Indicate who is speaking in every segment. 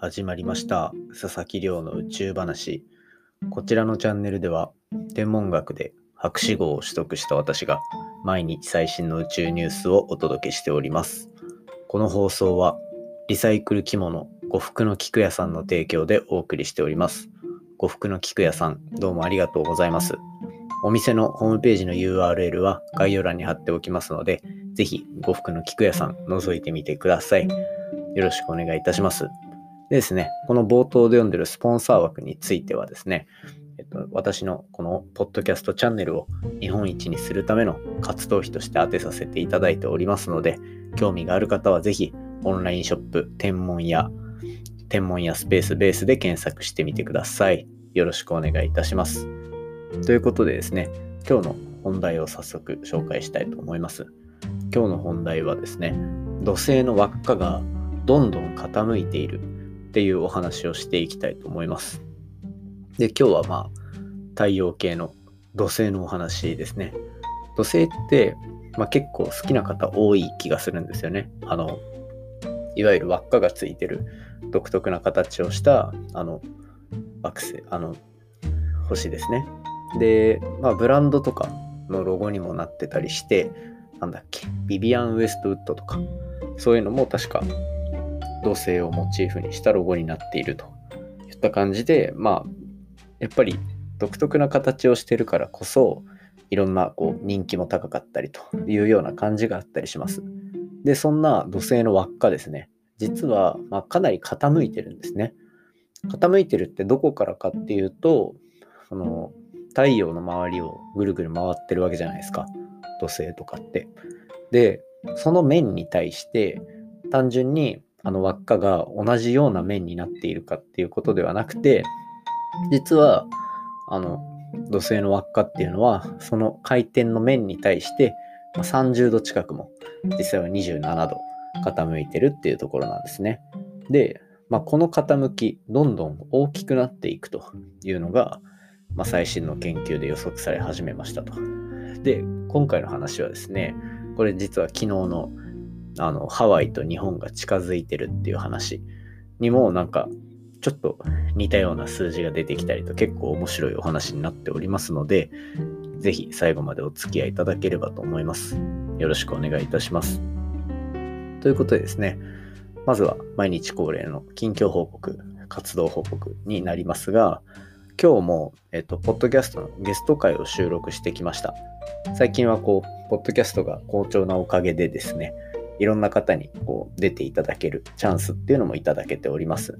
Speaker 1: 始まりました。佐々木亮の宇宙話。こちらのチャンネルでは天文学で博士号を取得した私が毎日最新の宇宙ニュースをお届けしております。この放送はリサイクル着物呉服の菊屋さんの提供でお送りしております。呉服の菊屋さんどうもありがとうございます。お店のホームページの URL は概要欄に貼っておきますのでぜひ呉服の菊屋さん覗いてみてください。よろしくお願いいたしますでですね、この冒頭で読んでるスポンサー枠についてはですね、えっと、私のこのポッドキャストチャンネルを日本一にするための活動費として当てさせていただいておりますので、興味がある方はぜひオンラインショップ、天文や、天文やスペースベースで検索してみてください。よろしくお願いいたします。ということでですね、今日の本題を早速紹介したいと思います。今日の本題はですね、土星の輪っかがどんどん傾いているっていうお話をしていきたいと思います。で、今日はまあ、太陽系の土星のお話ですね。土星って、まあ、結構好きな方多い気がするんですよね。あの、いわゆる輪っかがついてる独特な形をしたあの惑星、あの星ですね。で、まあ、ブランドとかのロゴにもなってたりして、なんだっけ、ビビアン・ウエストウッドとか、そういうのも確か土星をモチーフにしたロゴになっているといった感じで、まあ、やっぱり独特な形をしてるからこそ、いろんなこう人気も高かったりというような感じがあったりします。で、そんな土星の輪っかですね、実はまかなり傾いてるんですね。傾いてるってどこからかっていうと、その太陽の周りをぐるぐる回ってるわけじゃないですか。土星とかって。で、その面に対して単純にあの輪っかが同じような面になっているかっていうことではなくて、実は、あの、土星の輪っかっていうのは、その回転の面に対して、ま30度近くも、実際は27度傾いてるっていうところなんですね。で、まあ、この傾き、どんどん大きくなっていくというのが、まあ、最新の研究で予測され始めましたと。で、今回の話はですね、これ実は昨日のあのハワイと日本が近づいてるっていう話にもなんかちょっと似たような数字が出てきたりと結構面白いお話になっておりますので、ぜひ最後までお付き合いいただければと思います。よろしくお願いいたします。ということでですね、まずは毎日恒例の近況報告、活動報告になりますが、今日も、えっと、ポッドキャストのゲスト会を収録してきました。最近はこう、ポッドキャストが好調なおかげでですね、いろんな方にこう出ていただけるチャンスっていうのもいただけております。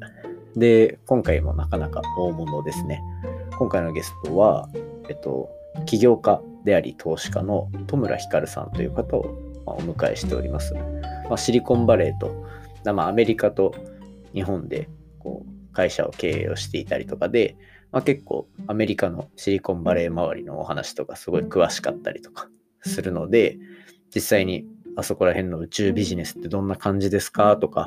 Speaker 1: で、今回もなかなか大物ですね。今回のゲストは、えっと、起業家であり投資家の戸村光さんという方をお迎えしております。まあ、シリコンバレーと、まあ、アメリカと日本でこう会社を経営をしていたりとかで、まあ、結構アメリカのシリコンバレー周りのお話とかすごい詳しかったりとかするので、実際にあそこら辺の宇宙ビジネスってどんな感じですか？とか、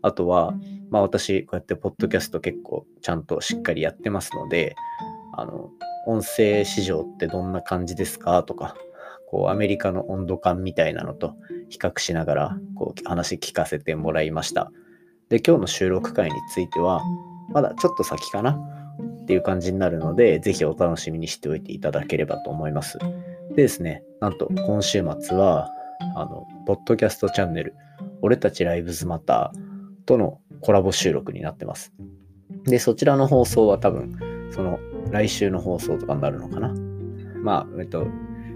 Speaker 1: あとは、まあ私、こうやってポッドキャスト結構ちゃんとしっかりやってますので、あの、音声市場ってどんな感じですか？とか、こうアメリカの温度感みたいなのと比較しながら、こう話聞かせてもらいました。で、今日の収録会については、まだちょっと先かな？っていう感じになるので、ぜひお楽しみにしておいていただければと思います。でですね、なんと今週末は、あの、ポッドキャストチャンネル、俺たちライブズマターとのコラボ収録になってます。で、そちらの放送は多分、その来週の放送とかになるのかな。まあ、えっと、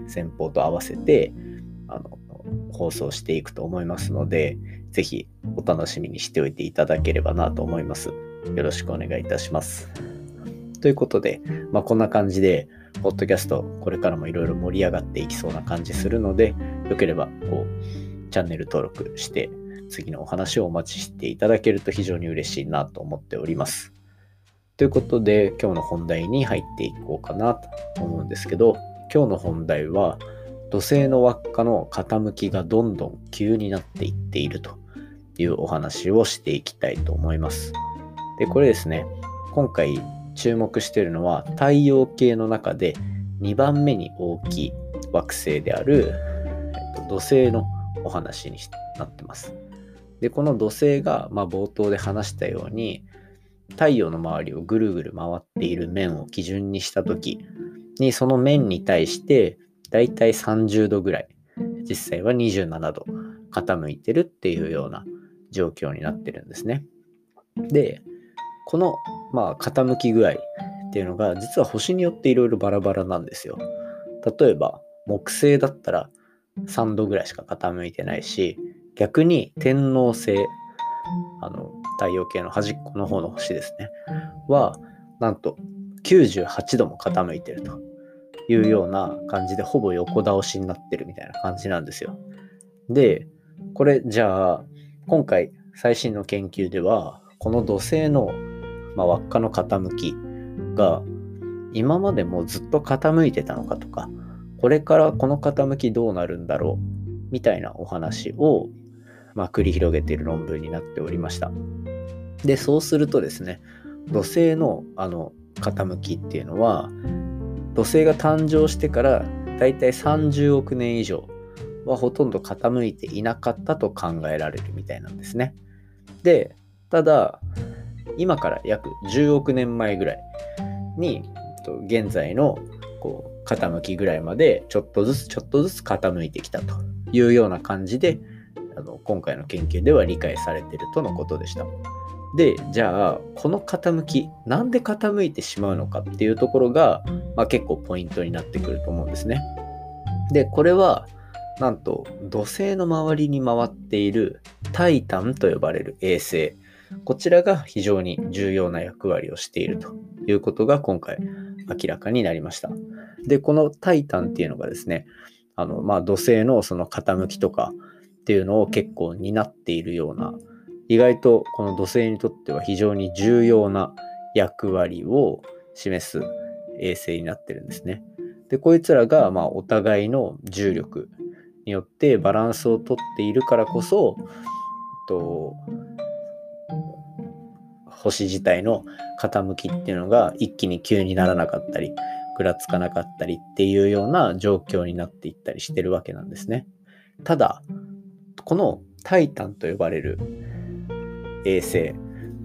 Speaker 1: 先方と合わせて、あの、放送していくと思いますので、ぜひお楽しみにしておいていただければなと思います。よろしくお願いいたします。ということで、まあ、こんな感じで、ポッドキャスト、これからもいろいろ盛り上がっていきそうな感じするので、よければ、こう、チャンネル登録して、次のお話をお待ちしていただけると非常に嬉しいなと思っております。ということで、今日の本題に入っていこうかなと思うんですけど、今日の本題は、土星の輪っかの傾きがどんどん急になっていっているというお話をしていきたいと思います。で、これですね、今回注目しているのは太陽系の中で2番目に大きい惑星である、と、土星のお話になってます。で、この土星が、まあ、冒頭で話したように、太陽の周りをぐるぐる回っている面を基準にした時にその面に対してだいたい30度ぐらい実際は27度傾いてるっていうような状況になってるんですね。でこのまあ傾き具合っていうのが実は星によっていろいろバラバラなんですよ。例えば木星だったら3度ぐらいしか傾いてないし逆に天王星あの太陽系の端っこの方の星ですねはなんと98度も傾いてるというような感じでほぼ横倒しになってるみたいな感じなんですよ。でこれじゃあ今回最新の研究ではこの土星の、まあ、輪っかの傾きが今までもずっと傾いてたのかとかこれからこの傾きどうなるんだろうみたいなお話を、まあ、繰り広げている論文になっておりました。でそうするとですね土星のあの傾きっていうのは土星が誕生してからだいたい30億年以上はほとんど傾いていなかったと考えられるみたいなんですね。でただ今から約10億年前ぐらいに現在のこう傾きぐらいまでちょっとずつちょっとずつ傾いてきたというような感じであの今回の研究では理解されているとのことでした。でじゃあこの傾きなんで傾いてしまうのかっていうところが、まあ、結構ポイントになってくると思うんですね。でこれはなんと土星の周りに回っているタイタンと呼ばれる衛星こちらが非常に重要な役割をしているということが今回明らかになりました。で、このタイタンっていうのがですね、あの、まあ、土星のその傾きとかっていうのを結構担っているような、意外とこの土星にとっては非常に重要な役割を示す衛星になってるんですね。で、こいつらが、まあ、お互いの重力によってバランスをとっているからこそ、と星自体の傾きっていうのが一気に急にならなかったり、ぐらつかなかったりっていうような状況になっていったりしてるわけなんですね。ただ、このタイタンと呼ばれる衛星、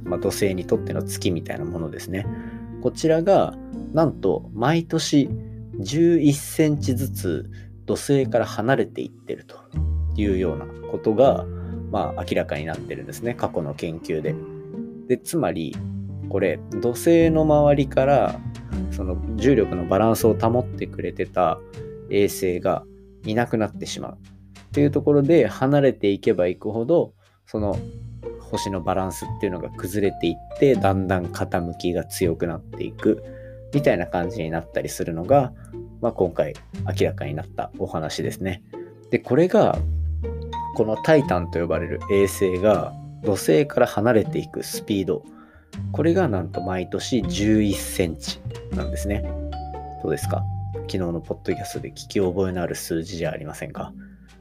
Speaker 1: まあ、土星にとっての月みたいなものですね。こちらがなんと毎年11センチずつ土星から離れていってるというようなことが、まあ、明らかになってるんですね過去の研究で。でつまりこれ土星の周りからその重力のバランスを保ってくれてた衛星がいなくなってしまうっていうところで離れていけばいくほどその星のバランスっていうのが崩れていってだんだん傾きが強くなっていくみたいな感じになったりするのが、まあ、今回明らかになったお話ですね。でこれがこのタイタンと呼ばれる衛星が土星から離れていくスピードこれがなんと毎年11センチなんですね。どうですか？昨日のポッドキャストで聞き覚えのある数字じゃありませんか？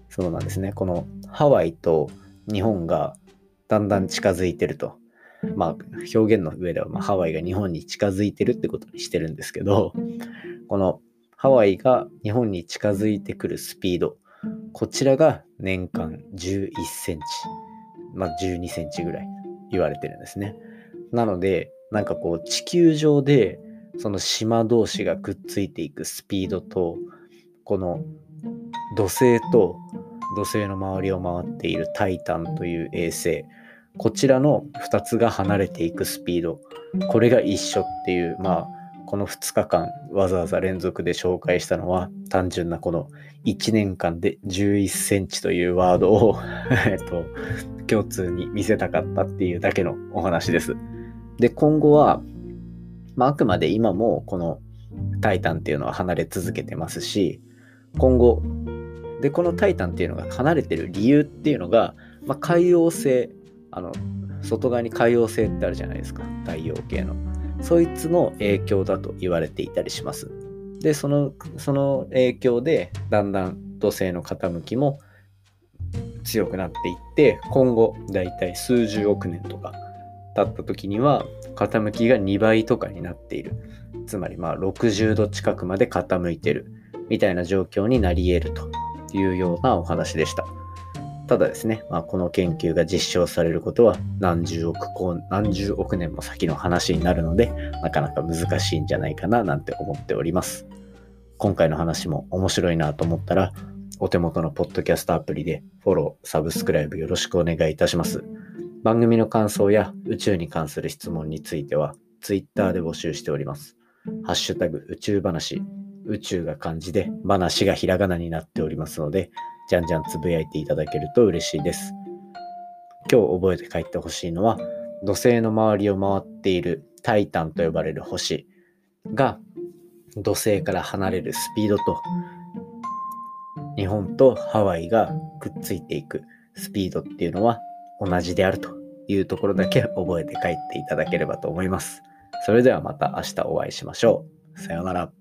Speaker 1: そうなんですね。このハワイと日本がだんだん近づいてると。まあ表現の上ではまあハワイが日本に近づいてるってことにしてるんですけどこのハワイが日本に近づいてくるスピードこちらが年間11センチまあ、12センチぐらい言われてるんですね。なので、なんかこう地球上でその島同士がくっついていくスピードと、この土星と土星の周りを回っているタイタンという衛星、こちらの2つが離れていくスピード、これが一緒っていう、まあ、この2日間わざわざ連続で紹介したのは単純なこの1年間で11センチというワードを えっと、共通に見せたかったっていうだけのお話です。で、今後は、まあ、あくまで今もこのタイタンっていうのは離れ続けてますし、今後、で、このタイタンっていうのが離れてる理由っていうのが、まあ、海王星、あの、外側に海王星ってあるじゃないですか、太陽系の。そいつの影響だと言われていたりします。で、その、その影響で、だんだん土星の傾きも強くなっていって、今後、だいたい数十億年とか経った時には、傾きが2倍とかになっている。つまり、まあ、60度近くまで傾いてるみたいな状況になり得るというようなお話でした。ただですね、まあ、この研究が実証されることは何十億何十億年も先の話になるので、なかなか難しいんじゃないかななんて思っております。今回の話も面白いなと思ったら、お手元のポッドキャストアプリでフォロー、サブスクライブよろしくお願いいたします。番組の感想や宇宙に関する質問については、Twitter で募集しております。ハッシュタグ宇宙話、宇宙が漢字で、話がひらがなになっておりますので、じゃんじゃんつぶやいていただけると嬉しいです。今日覚えて帰ってほしいのは、土星の周りを回っているタイタンと呼ばれる星が土星から離れるスピードと日本とハワイがくっついていくスピードっていうのは同じであるというところだけ覚えて帰っていただければと思います。それではまた明日お会いしましょう。さようなら。